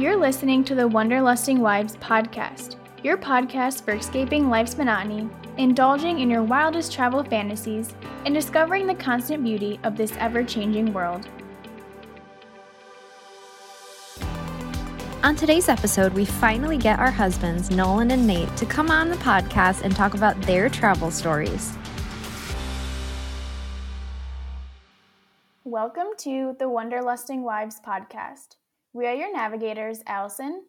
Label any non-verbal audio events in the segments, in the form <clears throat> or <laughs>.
You're listening to the Wanderlusting Wives podcast, your podcast for escaping life's monotony, indulging in your wildest travel fantasies, and discovering the constant beauty of this ever changing world. On today's episode, we finally get our husbands, Nolan and Nate, to come on the podcast and talk about their travel stories. Welcome to the Wanderlusting Wives podcast. We are your navigators, Allison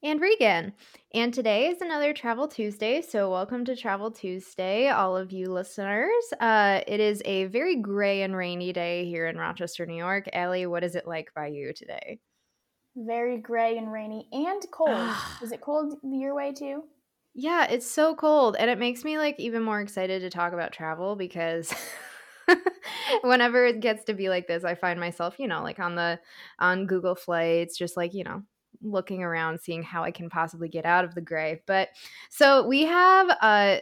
and Regan. And today is another Travel Tuesday. So, welcome to Travel Tuesday, all of you listeners. Uh, it is a very gray and rainy day here in Rochester, New York. Allie, what is it like by you today? Very gray and rainy and <sighs> cold. is it cold your way too? Yeah, it's so cold. And it makes me like even more excited to talk about travel because. <laughs> <laughs> whenever it gets to be like this, I find myself, you know, like on the on Google Flights, just like, you know, looking around, seeing how I can possibly get out of the gray. But so we have uh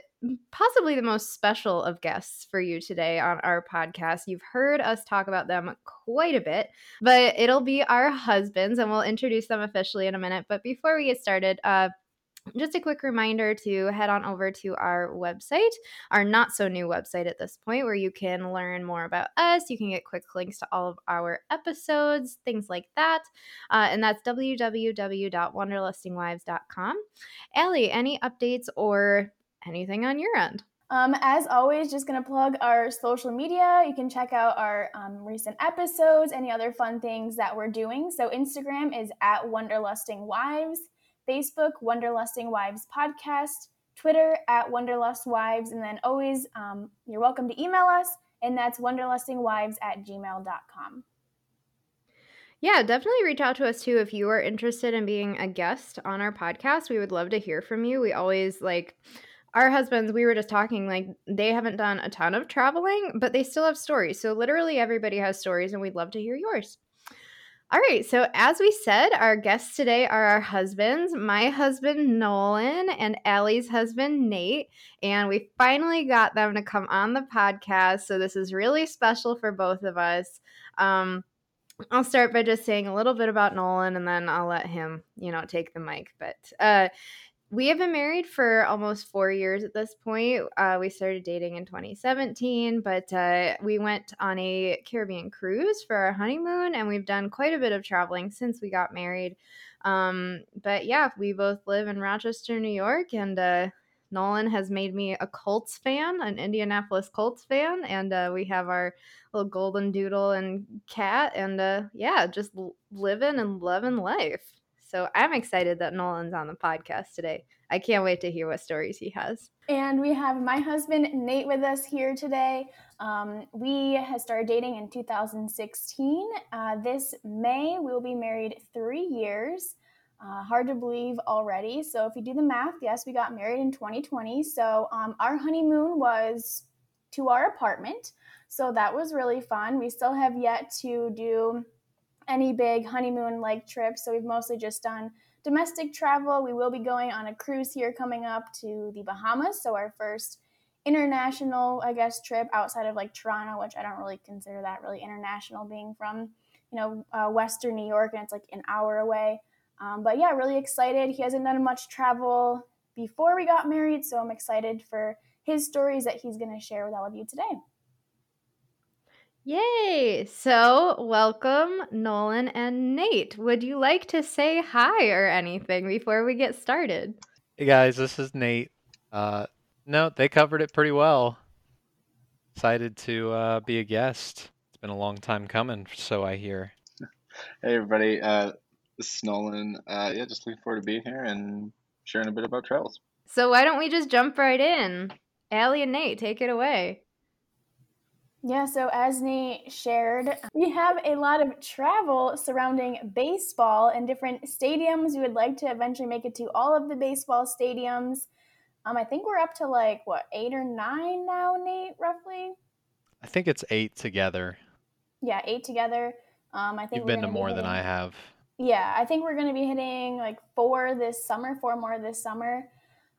possibly the most special of guests for you today on our podcast. You've heard us talk about them quite a bit, but it'll be our husbands, and we'll introduce them officially in a minute. But before we get started, uh, just a quick reminder to head on over to our website, our not so new website at this point, where you can learn more about us. You can get quick links to all of our episodes, things like that. Uh, and that's www.wanderlustingwives.com. Allie, any updates or anything on your end? Um, as always, just going to plug our social media. You can check out our um, recent episodes, any other fun things that we're doing. So, Instagram is at Wanderlusting Wives. Facebook, Wanderlusting Wives Podcast, Twitter at Wanderlust Wives, and then always um, you're welcome to email us, and that's wanderlustingwives at gmail.com. Yeah, definitely reach out to us too if you are interested in being a guest on our podcast. We would love to hear from you. We always like our husbands, we were just talking, like, they haven't done a ton of traveling, but they still have stories. So, literally, everybody has stories, and we'd love to hear yours. All right. So, as we said, our guests today are our husbands, my husband, Nolan, and Allie's husband, Nate. And we finally got them to come on the podcast. So, this is really special for both of us. Um, I'll start by just saying a little bit about Nolan and then I'll let him, you know, take the mic. But uh, we have been married for almost four years at this point. Uh, we started dating in 2017, but uh, we went on a Caribbean cruise for our honeymoon, and we've done quite a bit of traveling since we got married. Um, but yeah, we both live in Rochester, New York, and uh, Nolan has made me a Colts fan, an Indianapolis Colts fan, and uh, we have our little golden doodle and cat, and uh, yeah, just living and loving life. So I'm excited that Nolan's on the podcast today. I can't wait to hear what stories he has. And we have my husband Nate with us here today. Um, we had started dating in 2016. Uh, this May, we will be married three years. Uh, hard to believe already. So if you do the math, yes, we got married in 2020. So um, our honeymoon was to our apartment. So that was really fun. We still have yet to do any big honeymoon like trips. So we've mostly just done domestic travel. We will be going on a cruise here coming up to the Bahamas. So our first international, I guess, trip outside of like Toronto, which I don't really consider that really international being from, you know, uh, Western New York and it's like an hour away. Um, but yeah, really excited. He hasn't done much travel before we got married. So I'm excited for his stories that he's going to share with all of you today. Yay! So, welcome, Nolan and Nate. Would you like to say hi or anything before we get started? Hey guys, this is Nate. Uh, no, they covered it pretty well. Excited to uh, be a guest. It's been a long time coming, so I hear. Hey everybody, uh, this is Nolan. Uh, yeah, just looking forward to being here and sharing a bit about trails. So why don't we just jump right in? Allie and Nate, take it away. Yeah, so as Nate shared, we have a lot of travel surrounding baseball and different stadiums. We would like to eventually make it to all of the baseball stadiums. Um, I think we're up to like what eight or nine now, Nate, roughly. I think it's eight together. Yeah, eight together. Um, I think you've been to more hitting, than I have. Yeah, I think we're going to be hitting like four this summer, four more this summer.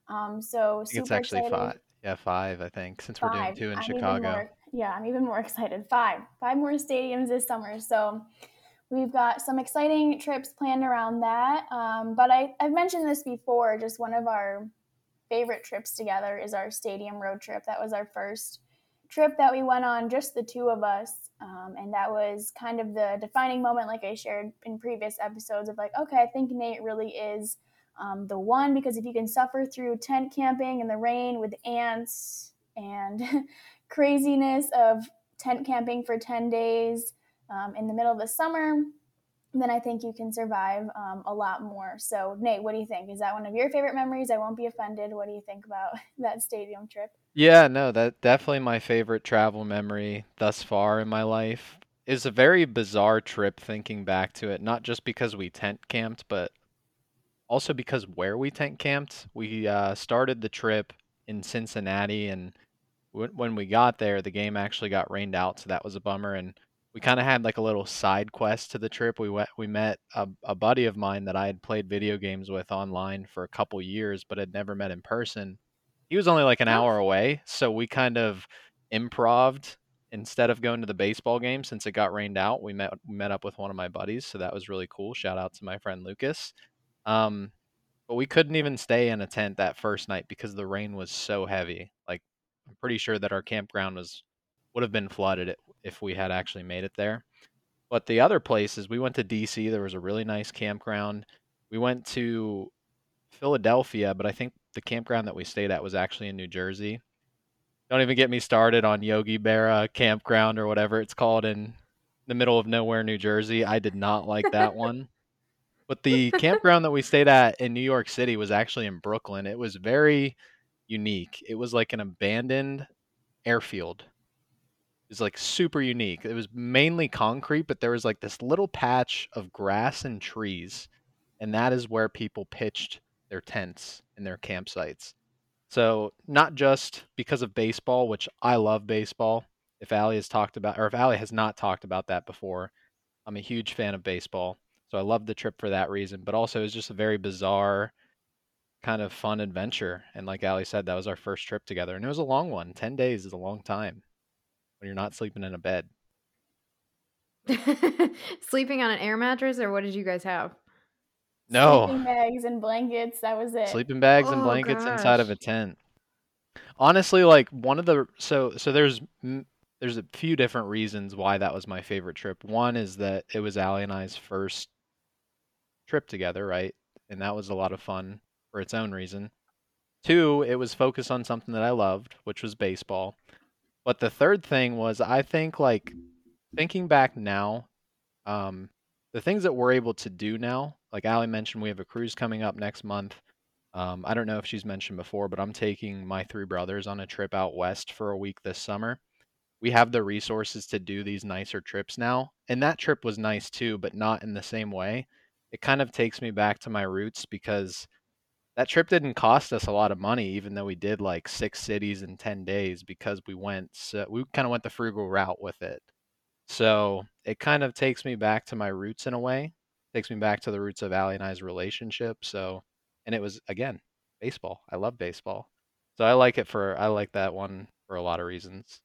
Um, so it's actually excited. five. Yeah, five. I think since we we're doing two in I'm Chicago yeah, I'm even more <laughs> excited. Five, five more stadiums this summer. So we've got some exciting trips planned around that. Um, but I, I've mentioned this before. Just one of our favorite trips together is our stadium road trip. That was our first trip that we went on, just the two of us. Um, and that was kind of the defining moment, like I shared in previous episodes, of like, okay, I think Nate really is um, the one because if you can suffer through tent camping in the rain with ants and <laughs> craziness of tent camping for 10 days um, in the middle of the summer, then I think you can survive um, a lot more. So, Nate, what do you think? Is that one of your favorite memories? I won't be offended. What do you think about <laughs> that stadium trip? Yeah, no, that definitely my favorite travel memory thus far in my life. Is a very bizarre trip thinking back to it, not just because we tent camped, but also because where we tent camped. We uh, started the trip in Cincinnati, and when we got there, the game actually got rained out, so that was a bummer. And we kind of had like a little side quest to the trip. We went, we met a, a buddy of mine that I had played video games with online for a couple years, but had never met in person he was only like an hour away, so we kind of improved instead of going to the baseball game since it got rained out. We met met up with one of my buddies, so that was really cool. Shout out to my friend Lucas. Um, but we couldn't even stay in a tent that first night because the rain was so heavy. Like I'm pretty sure that our campground was would have been flooded if we had actually made it there. But the other places, we went to DC. There was a really nice campground. We went to Philadelphia, but I think the campground that we stayed at was actually in New Jersey. Don't even get me started on Yogi Berra campground or whatever it's called in the middle of nowhere, New Jersey. I did not like that <laughs> one. But the campground that we stayed at in New York City was actually in Brooklyn. It was very unique. It was like an abandoned airfield. It was like super unique. It was mainly concrete, but there was like this little patch of grass and trees. And that is where people pitched their tents and their campsites. So not just because of baseball, which I love baseball. If Allie has talked about, or if Allie has not talked about that before, I'm a huge fan of baseball. So I love the trip for that reason. But also, it's just a very bizarre, kind of fun adventure. And like Allie said, that was our first trip together, and it was a long one. Ten days is a long time when you're not sleeping in a bed. <laughs> Sleeping on an air mattress, or what did you guys have? No. Sleeping bags and blankets. That was it. Sleeping bags and Oh, blankets inside of a tent. Honestly, like one of the so so there's there's a few different reasons why that was my favorite trip. One is that it was Allie and I's first trip together, right? And that was a lot of fun for its own reason. Two, it was focused on something that I loved, which was baseball. But the third thing was I think like thinking back now, um, the things that we're able to do now, like Allie mentioned, we have a cruise coming up next month. Um, I don't know if she's mentioned before, but I'm taking my three brothers on a trip out west for a week this summer. We have the resources to do these nicer trips now. And that trip was nice too, but not in the same way. It kind of takes me back to my roots because that trip didn't cost us a lot of money, even though we did like six cities in 10 days because we went, so we kind of went the frugal route with it. So it kind of takes me back to my roots in a way, takes me back to the roots of Allie and I's relationship. So, and it was again baseball. I love baseball, so I like it for I like that one for a lot of reasons.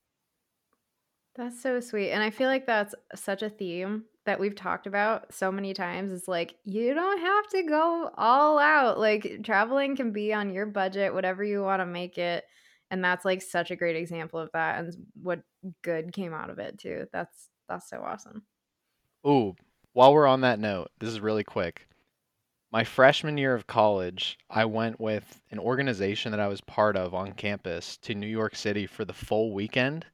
That's so sweet. And I feel like that's such a theme that we've talked about so many times. is like, you don't have to go all out. Like, traveling can be on your budget, whatever you want to make it. And that's like such a great example of that and what good came out of it, too. That's that's so awesome. Ooh, while we're on that note, this is really quick. My freshman year of college, I went with an organization that I was part of on campus to New York City for the full weekend,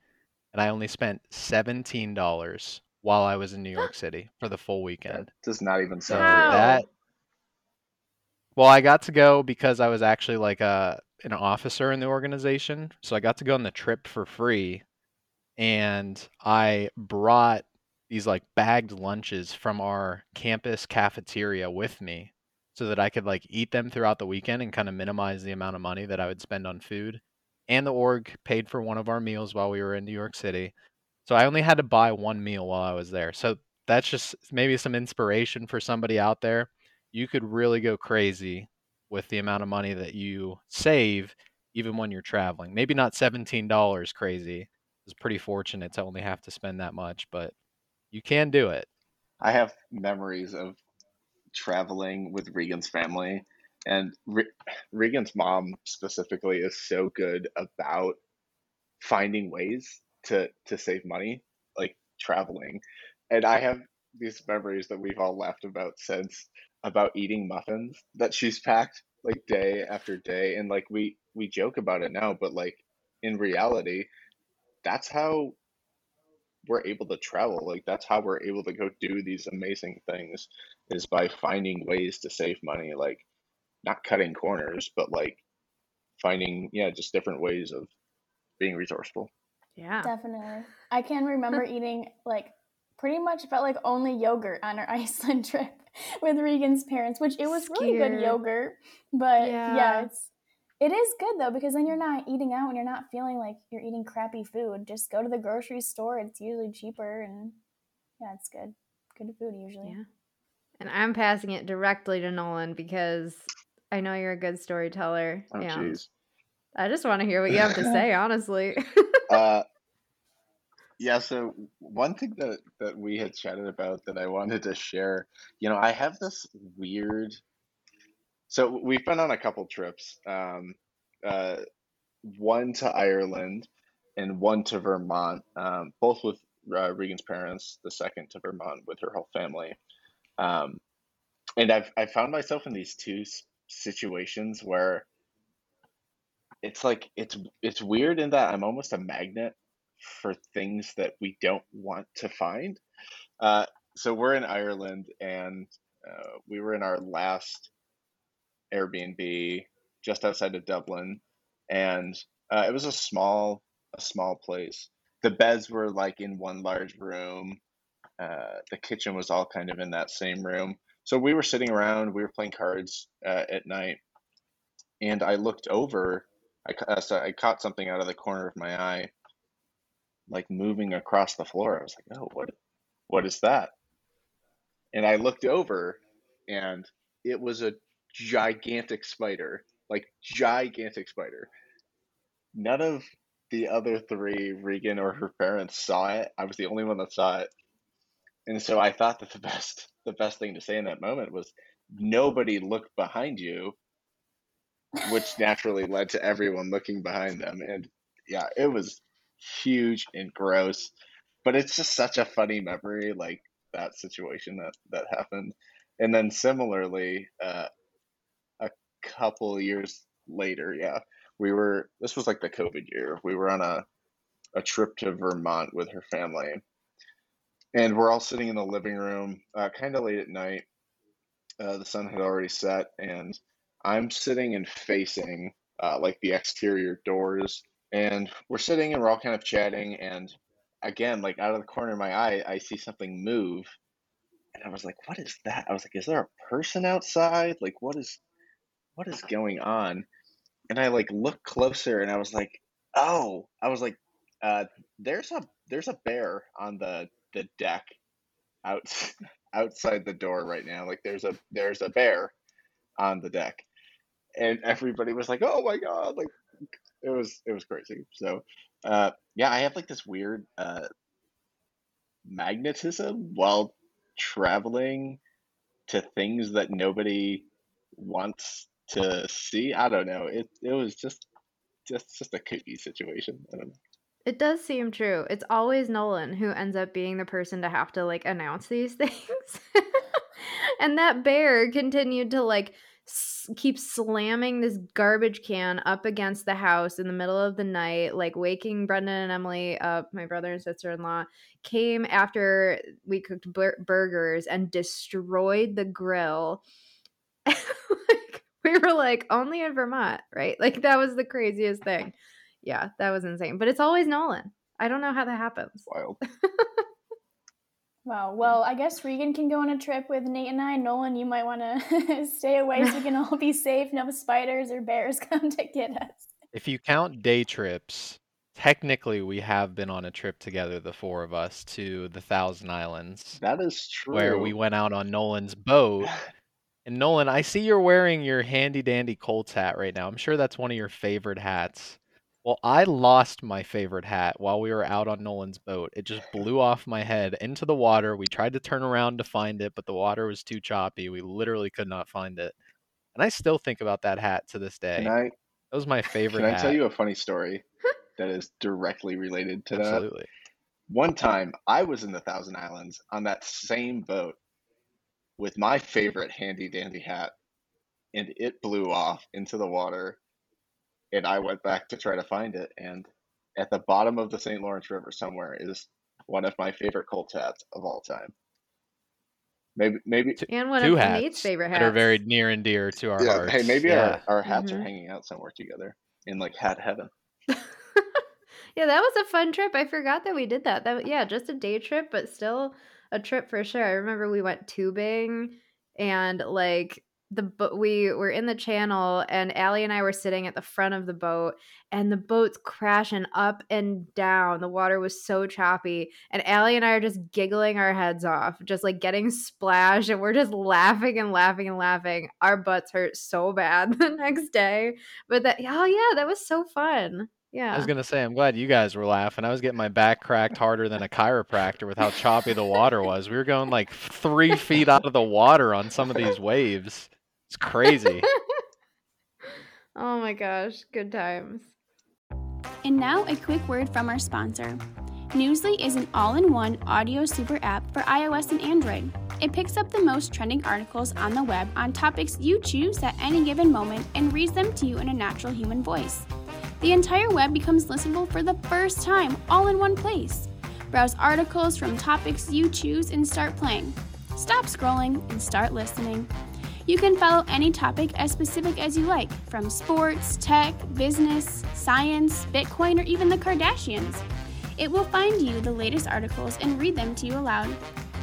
and I only spent $17 while I was in New York City for the full That weekend. does not even So sound real. that well, I got to go because I was actually like a an officer in the organization. So I got to go on the trip for free and I brought these like bagged lunches from our campus cafeteria with me so that I could like eat them throughout the weekend and kind of minimize the amount of money that I would spend on food. And the org paid for one of our meals while we were in New York City. So I only had to buy one meal while I was there. So that's just maybe some inspiration for somebody out there. You could really go crazy with the amount of money that you save even when you're traveling. Maybe not $17 crazy. It's pretty fortunate to only have to spend that much, but you can do it. I have memories of traveling with Regan's family, and Re- Regan's mom specifically is so good about finding ways to to save money, like traveling. And I have these memories that we've all laughed about since about eating muffins that she's packed like day after day. And like we we joke about it now but like in reality that's how we're able to travel. Like that's how we're able to go do these amazing things is by finding ways to save money. Like not cutting corners but like finding yeah just different ways of being resourceful Yeah. Definitely. I can remember <laughs> eating like pretty much felt like only yogurt on our <laughs> Iceland trip with Regan's parents, which it was really good yogurt. But Yeah. yeah, it's it is good though because then you're not eating out and you're not feeling like you're eating crappy food. Just go to the grocery store. It's usually cheaper and yeah, it's good. Good food usually. Yeah. And I'm passing it directly to Nolan because I know you're a good storyteller. oh and jeez I just want to hear what you have to <laughs> say, honestly. uh <laughs> yeah so one thing that that we had chatted about that i wanted to share you know i have this weird so we've been on a couple trips um uh one to ireland and one to vermont um both with uh, regan's parents the second to vermont with her whole family um and i've i found myself in these two situations where it's like it's it's weird in that i'm almost a magnet for things that we don't want to find. Uh, so we're in Ireland, and uh, we were in our last Airbnb just outside of Dublin, and uh, it was a small a small place. The beds were like in one large room. Uh, the kitchen was all kind of in that same room. So we were sitting around, we were playing cards uh, at night, and I looked over. I, uh, so I caught something out of the corner of my eye, like moving across the floor. I was like, "Oh, what? What is that?" And I looked over, and it was a gigantic spider, like gigantic spider. None of the other three, Regan or her parents, saw it. I was the only one that saw it, and so I thought that the best, the best thing to say in that moment was, "Nobody looked behind you," which naturally led to everyone looking behind them. And yeah, it was huge and gross, but it's just such a funny memory, like that situation that that happened. And then similarly, uh, a couple years later, yeah, we were. This was like the COVID year. We were on a a trip to Vermont with her family, and we're all sitting in the living room, uh, kind of late at night. Uh, the sun had already set, and I'm sitting and facing uh, like the exterior doors, and we're sitting and we're all kind of chatting, and again, like out of the corner of my eye, I see something move, and I was like, "What is that?" I was like, "Is there a person outside? Like, what is what is going on?" And I like looked closer, and I was like, "Oh!" I was like, uh, "There's a there's a bear on the the deck out <laughs> outside the door right now. Like, there's a there's a bear on the deck." And everybody was like, "Oh my god!" Like, it was it was crazy. So, uh, yeah, I have like this weird uh magnetism while traveling to things that nobody wants to see. I don't know. It it was just just just a kooky situation. I don't know. It does seem true. It's always Nolan who ends up being the person to have to like announce these <laughs> things. and that bear continued to like s- keep slamming this garbage can up against the house in the middle of the night, like waking Brendan and Emily up, my brother and sister in law, came after we cooked bur- burgers and destroyed the grill. <laughs> like, we were like, only in Vermont, right? Like, that was the craziest thing. Yeah, that was insane. But it's always Nolan. I don't know how that happens. Wild. <laughs> Wow. Well, I guess Regan can go on a trip with Nate and I. Nolan, you might want to <laughs> stay away so we can all be safe. No spiders or bears <laughs> come to get us. If you count day trips, technically we have been on a trip together, the four of us, to the Thousand Islands, That is true. where we went out on Nolan's boat. And Nolan, I see you're wearing your handy dandy Colts hat right now. I'm sure that's one of your favorite hats. Well, I lost my favorite hat while we were out on Nolan's boat. It just blew off my head into the water. We tried to turn around to find it, but the water was too choppy. We literally could not find it. And I still think about that hat to this day. Can I That was my favorite can I hat. tell you a funny story <laughs> that is directly related to that? Absolutely. One time I was in the Thousand Islands on that same boat with my favorite handy dandy hat, and it blew off into the water. And I went back to try to find it, and at the bottom of the St. Lawrence River somewhere is one of my favorite Colts hats of all time. Maybe, maybe, And one Two of hats Nate's favorite hats. that are very near and dear to our yeah. hearts. Hey, maybe yeah. our, our hats are Mhm. hanging out somewhere together in like hat heaven. <laughs> yeah, that was a fun trip. I forgot that we did that. That yeah, just a day trip, but still a trip for sure. I remember we went tubing and like the boat we were in the channel and Allie and I were sitting at the front of the boat and the boat's crashing up and down. The water was so choppy and Allie and I are just giggling our heads off, just like getting splashed and we're just laughing and laughing and laughing. Our butts hurt so bad <laughs> the next day. But that oh yeah, that was so fun. Yeah. I was gonna say, I'm glad you guys were laughing. I was getting my back cracked harder than a chiropractor with how choppy the water was. We were going like three feet out of the water on some of these waves. It's crazy. <laughs> oh my gosh, good times. And now, a quick word from our sponsor. Newsly is an all in one audio super app for iOS and Android. It picks up the most trending articles on the web on topics you choose at any given moment and reads them to you in a natural human voice. The entire web becomes listenable for the first time, all in one place. Browse articles from topics you choose and start playing. Stop scrolling and start listening. You can follow any topic as specific as you like, from sports, tech, business, science, Bitcoin, or even the Kardashians. It will find you the latest articles and read them to you aloud.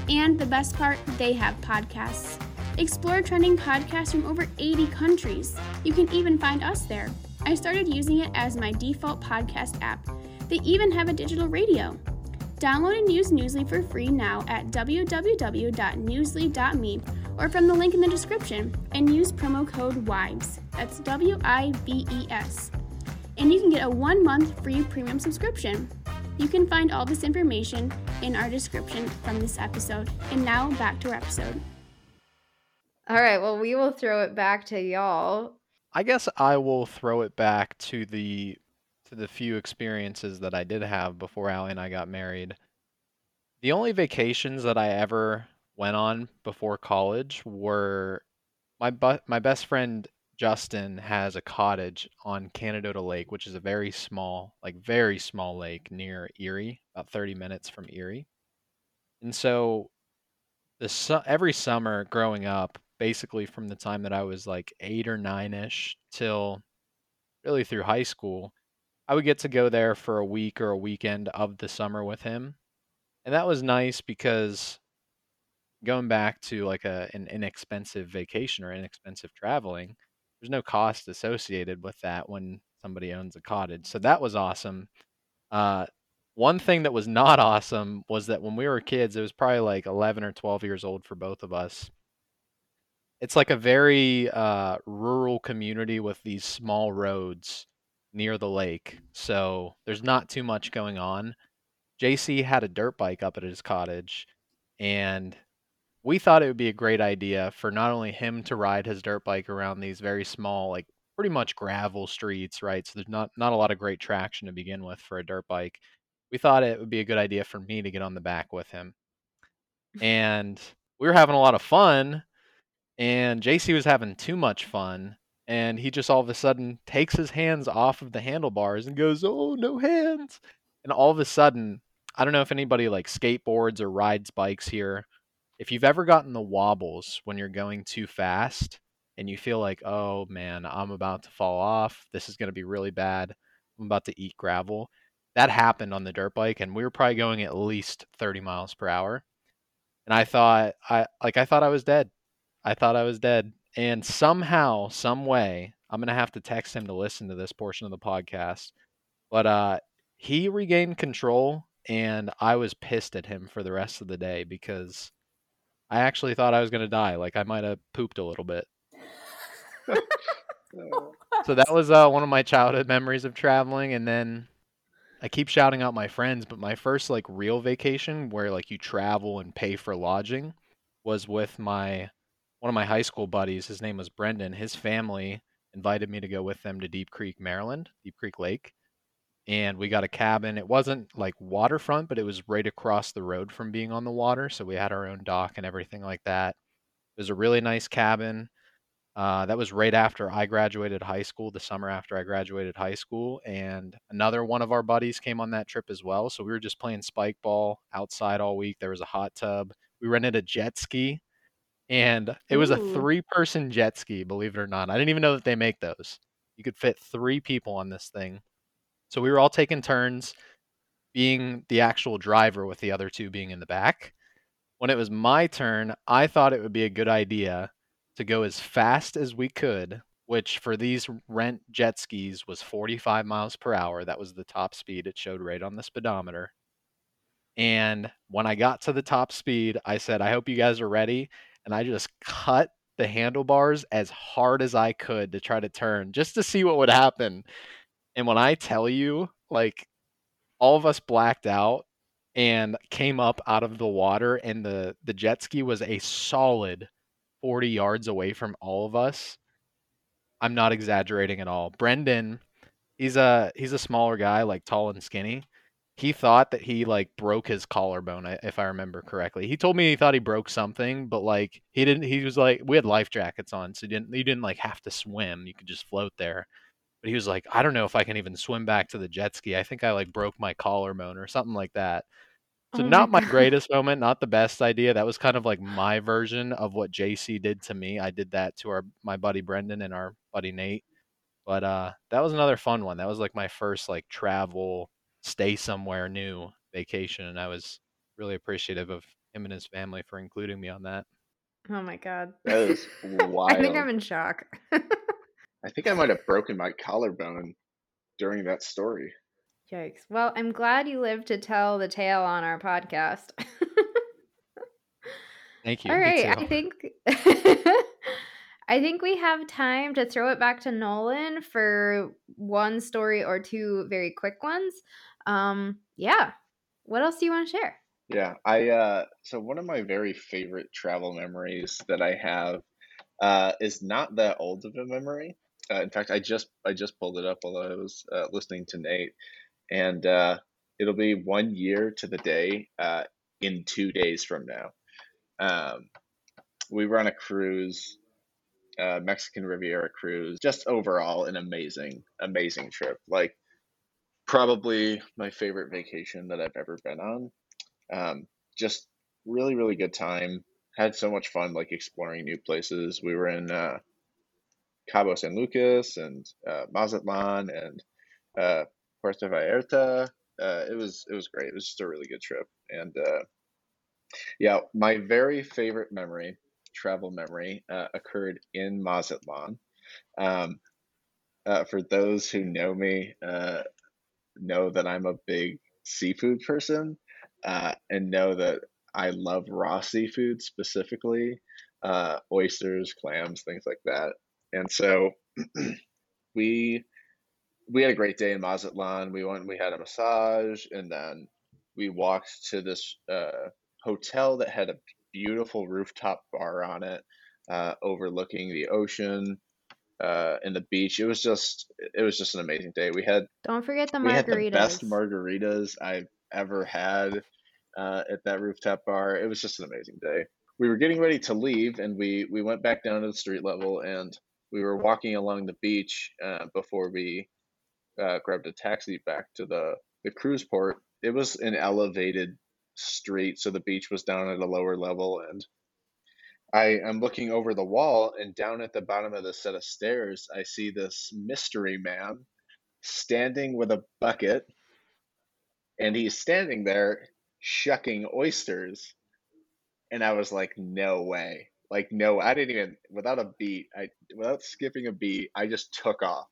And the best part, they have podcasts. Explore trending podcasts from over 80 countries. You can even find us there. I started using it as my default podcast app. They even have a digital radio. Download and use Newsly for free now at www.newsly.me or from the link in the description and use promo code WIVES. That's W I V E S. And you can get a one month free premium subscription. You can find all this information in our description from this episode. And now back to our episode. All right, well, we will throw it back to y'all. I guess I will throw it back to the to the few experiences that I did have before Allie and I got married. The only vacations that I ever went on before college were my bu- my best friend Justin has a cottage on Canadohta Lake, which is a very small, like very small lake near Erie, about 30 minutes from Erie. And so the su- every summer growing up, basically from the time that I was like 8 or 9ish till really through high school, I would get to go there for a week or a weekend of the summer with him. And that was nice because going back to like a an inexpensive vacation or inexpensive traveling, there's no cost associated with that when somebody owns a cottage. So that was awesome. Uh, one thing that was not <laughs> awesome was that when we were kids, it was probably like 11 or 12 years old for both of us. It's like a very uh, rural community with these small roads near the lake. So there's not too much going on. JC had a dirt bike up at his cottage, and we thought it would be a great idea for not only him to ride his dirt bike around these very small, like pretty much gravel streets, right? So there's not not a lot of great traction to begin with for a dirt bike. We thought it would be a good idea for me to get on the back with him. And we were having a lot of fun, and JC was having too much fun, and he just all of a sudden takes his hands off of the handlebars and goes, "Oh, no hands." And all of a sudden, I don't know if anybody like skateboards or rides bikes here. If you've ever gotten the wobbles when you're going too fast and you feel like, oh man, I'm about to fall off. This is going to be really bad. I'm about to eat gravel. That happened on the dirt bike, and we were probably going at least 30 miles per hour. And I thought, I like, I thought I was dead. I thought I was dead. And somehow, some way, I'm gonna have to text him to listen to this portion of the podcast. But uh, he regained control, and I was pissed at him for the rest of the day because I actually thought I was gonna die. Like I might have pooped a little bit. Uh, so that was uh, one of my childhood memories of traveling, and then I keep shouting out my friends, but my first like real vacation where like you travel and pay for lodging was with my one of my high school buddies. His name was Brendan. His family invited me to go with them to Deep Creek, Maryland, Deep Creek Lake. And we got a cabin. It wasn't like waterfront, but it was right across the road from being on the water. So we had our own dock and everything like that. It was a really nice cabin. Uh, that was right after I graduated high school, the summer after I graduated high school. And another one of our buddies came on that trip as well. So we were just playing spike ball outside all week. There was a hot tub. We rented a jet ski, and it was a three person jet ski, believe it or not. I didn't even know that they make those. You could fit three people on this thing. So we were all taking turns being the actual driver, with the other two being in the back. When it was my turn, I thought it would be a good idea to go as fast as we could, which for these rent jet skis was 45 miles per hour. That was the top speed it showed right on the speedometer. And when I got to the top speed, I said, I hope you guys are ready. And I just cut the handlebars as hard as I could to try to turn just to see what would happen. And when I tell you, like, all of us blacked out and came up out of the water, and the, the jet ski was a solid 40 yards away from all of us. I'm not exaggerating at all. Brendan, he's a he's a smaller guy, like tall and skinny. He thought that he like broke his collarbone, if I remember correctly. He told me he thought he broke something, but like he didn't. He was like, we had life jackets on, so you didn't you didn't like have to swim. You could just float there. But he was like, I don't know if I can even swim back to the jet ski. I think I like broke my collarbone or something like that. So Oh not my God. greatest moment, not the best idea. That was kind of like my version of what JC did to me. I did that to our my buddy Brendan and our buddy Nate. But uh that was another fun one. That was like my first like travel, stay somewhere new vacation and I was really appreciative of him and his family for including me on that. Oh my god. That is wild. <laughs> I think. I'm in shock. <laughs> I think I might have broken my collarbone during that story. Yikes. Well, I'm glad you lived to tell the tale on our podcast. <laughs> Thank you. All right. I think <laughs> I think we have time to throw it back to Nolan for one story or two very quick ones. Um, yeah. What else do you want to share? Yeah, I uh so one of my very favorite travel memories that I have uh is not that old of a memory. Uh, in fact, I just I just pulled it up while I was uh, listening to Nate, and uh, it'll be one year to the day uh, in two days from now. Um, we were on a cruise, uh, Mexican Riviera cruise. Just overall, an amazing, amazing trip. Like probably my favorite vacation that I've ever been on. Um, just really, really good time. Had so much fun, like exploring new places. We were in uh, Cabo San Lucas and uh, Mazatlan and uh, Puerto Vallarta. Uh, it was it was great. It was just a really good trip. And uh, yeah, my very favorite memory, travel memory, uh, occurred in Mazatlan. Um, uh, for those who know me, know that I'm a big seafood person, and know that I love raw seafood specifically, oysters, clams, things like that. And so <clears throat> we we had a great day in Mazatlan. We went, we had a massage, and then we walked to this uh, hotel that had a beautiful rooftop bar on it, uh, overlooking the ocean uh, and the beach. It was just it was just an amazing day. We had Don't forget the we had the best margaritas. margaritas I've ever had uh, at that rooftop bar. It was just an amazing day. We were getting ready to leave, and we we went back down to the street level, and we were walking along the beach uh, before we uh, grabbed a taxi back to the the cruise port. It was an elevated street, so the beach was down at a lower level, and I am looking over the wall, and down at the bottom of the set of stairs, I see this mystery man standing with a bucket, and he's standing there shucking oysters. And I was like, no way. Like, no, I didn't even, without a beat, I, without skipping a beat, I just took off.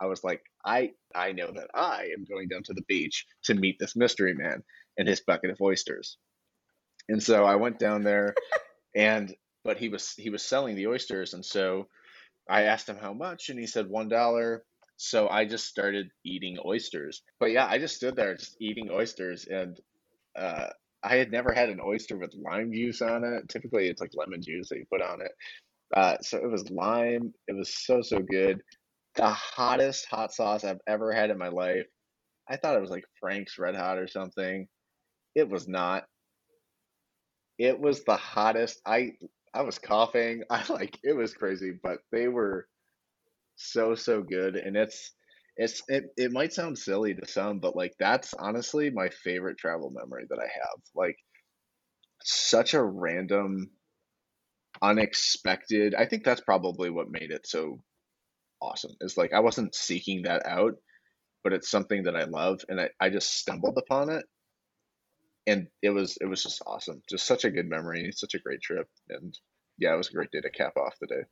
I was like, I, I know that I am going down to the beach to meet this mystery man and his bucket of oysters. And so I went down there <laughs> and, but he was, he was selling the oysters. And so I asked him how much, and he said one dollar. So I just started eating oysters. But yeah, I just stood there just eating oysters, and uh, I had never had an oyster with lime juice on it. Typically, it's like lemon juice that you put on it. Uh, so it was lime. It was so so good. The hottest hot sauce I've ever had in my life. I thought it was like Frank's Red Hot or something. It was not. It was the hottest. I I was coughing. <laughs> I like it was crazy, but they were so so good and it's it's it, it might sound silly to some, but like that's honestly my favorite travel memory that I have. Like such a random unexpected. I think that's probably what made it so awesome. Is like I wasn't seeking that out, but it's something that I love and I, I just stumbled upon it and it was it was just awesome. Just such a good memory, such a great trip, and yeah, it was a great day to cap off the day.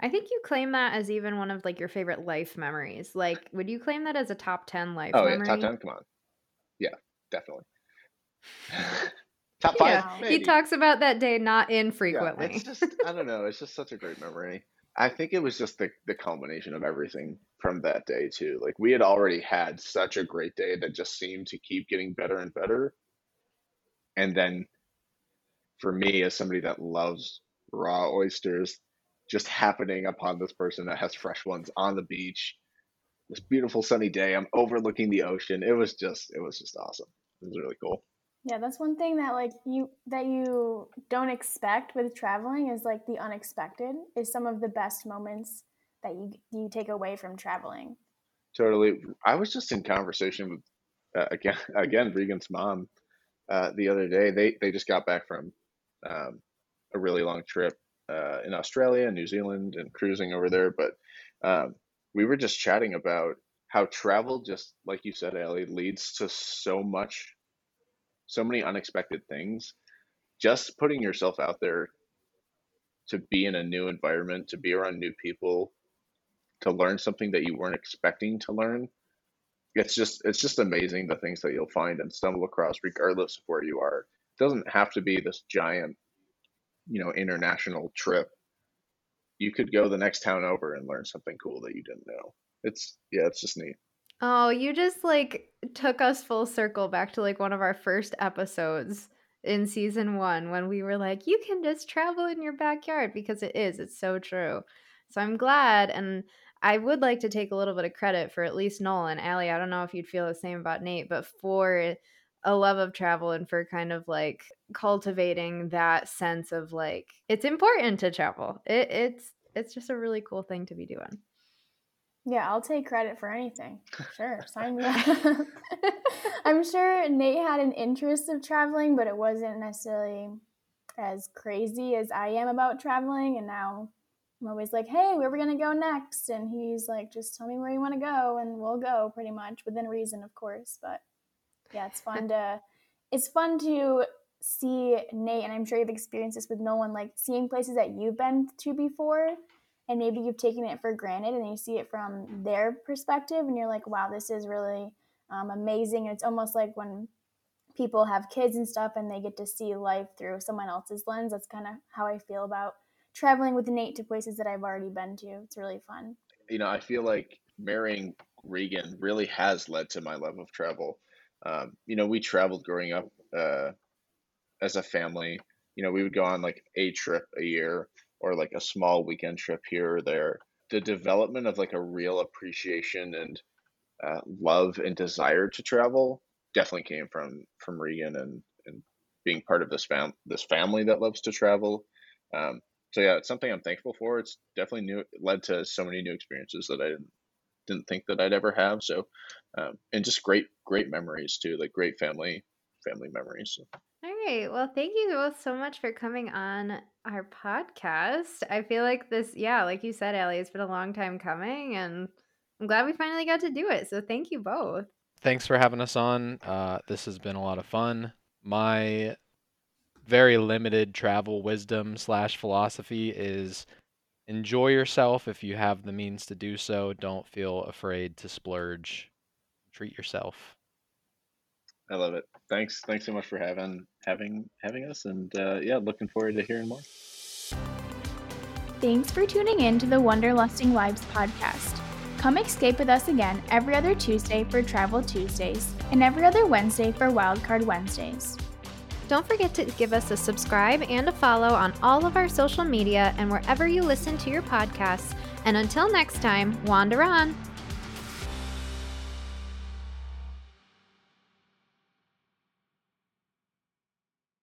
I think you claim that as even one of like your favorite life memories. Like, would you claim that as a top ten life? Oh memory? yeah, top ten. Come on, yeah, definitely. <laughs> top five. Yeah. He talks about that day not infrequently. Yeah, it's just <laughs> I don't know. It's just such a great memory. I think it was just the the culmination of everything from that day too. Like we had already had such a great day that just seemed to keep getting better and better. And then for me as somebody that loves raw oysters, just happening upon this person that has fresh ones on the beach, this beautiful sunny day, I'm overlooking the ocean. It was just it was just awesome. It was really cool. Yeah, that's one thing that like you that you don't expect with traveling is like the unexpected is some of the best moments that you you take away from traveling. Totally. I was just in conversation with uh, again <laughs> again Regan's mom uh, the other day. They they just got back from um, a really long trip uh, in Australia and New Zealand and cruising over there. But um, we were just chatting about how travel, just like you said, Allie, leads to so much so many unexpected things. Just putting yourself out there to be in a new environment, to be around new people, to learn something that you weren't expecting to learn. It's just it's just amazing the things that you'll find and stumble across regardless of where you are. It doesn't have to be this giant, you know, international trip. You could go the next town over and learn something cool that you didn't know. It's yeah, it's just neat. Oh, you just like took us full circle back to like one of our first episodes in season one when we were like, you can just travel in your backyard because it is. It's so true. So I'm glad. And I would like to take a little bit of credit for at least Nolan. Allie, I don't know if you'd feel the same about Nate, but for a love of travel and for kind of like cultivating that sense of like it's important to travel. It, it's it's just a really cool thing to be doing. Yeah, I'll take credit for anything. Sure, sign me up. <laughs> <laughs> I'm sure Nate had an interest of traveling, but it wasn't necessarily as crazy as I am about traveling. And now I'm always like, hey, where are we going to go next? And he's like, just tell me where you want to go, and we'll go pretty much within reason, of course. But yeah, it's fun to it's fun to see Nate, and I'm sure you've experienced this with Nolan, like seeing places that you've been to before and maybe you've taken it for granted and you see it from their perspective and you're like wow this is really um, amazing. And it's almost like when people have kids and stuff and they get to see life through someone else's lens that's kind of how i feel about traveling with nate to places that i've already been to. It's really fun. You know i feel like marrying regan really has led to my love of travel um, you know we traveled growing up uh, as a family you know we would go on like a trip a year or like a small weekend trip here or there. The development of like a real appreciation and uh, love and desire to travel definitely came from from Regan and and being part of this fam this family that loves to travel. Um, so yeah, it's something I'm thankful for. It's definitely new led to so many new experiences that I didn't didn't think that I'd ever have. So um, and just great great memories too, like great family family memories. So. All right. Well, thank you both so much for coming on our podcast. I feel like this, yeah, like you said, Allie, it's been a long time coming, and I'm glad we finally got to do it. So thank you both. Thanks for having us on. Uh, this has been a lot of fun. My very limited travel wisdom slash philosophy is enjoy yourself if you have the means to do so. Don't feel afraid to splurge. Treat yourself. I love it. Thanks. Thanks so much for having having having us, and uh, yeah, looking forward to hearing more. Thanks for tuning in to the Wanderlusting Wives podcast. Come escape with us again every other Tuesday for Travel Tuesdays and every other Wednesday for Wildcard Wednesdays. Don't forget to give us a subscribe and a follow on all of our social media and wherever you listen to your podcasts. And until next time, wander on.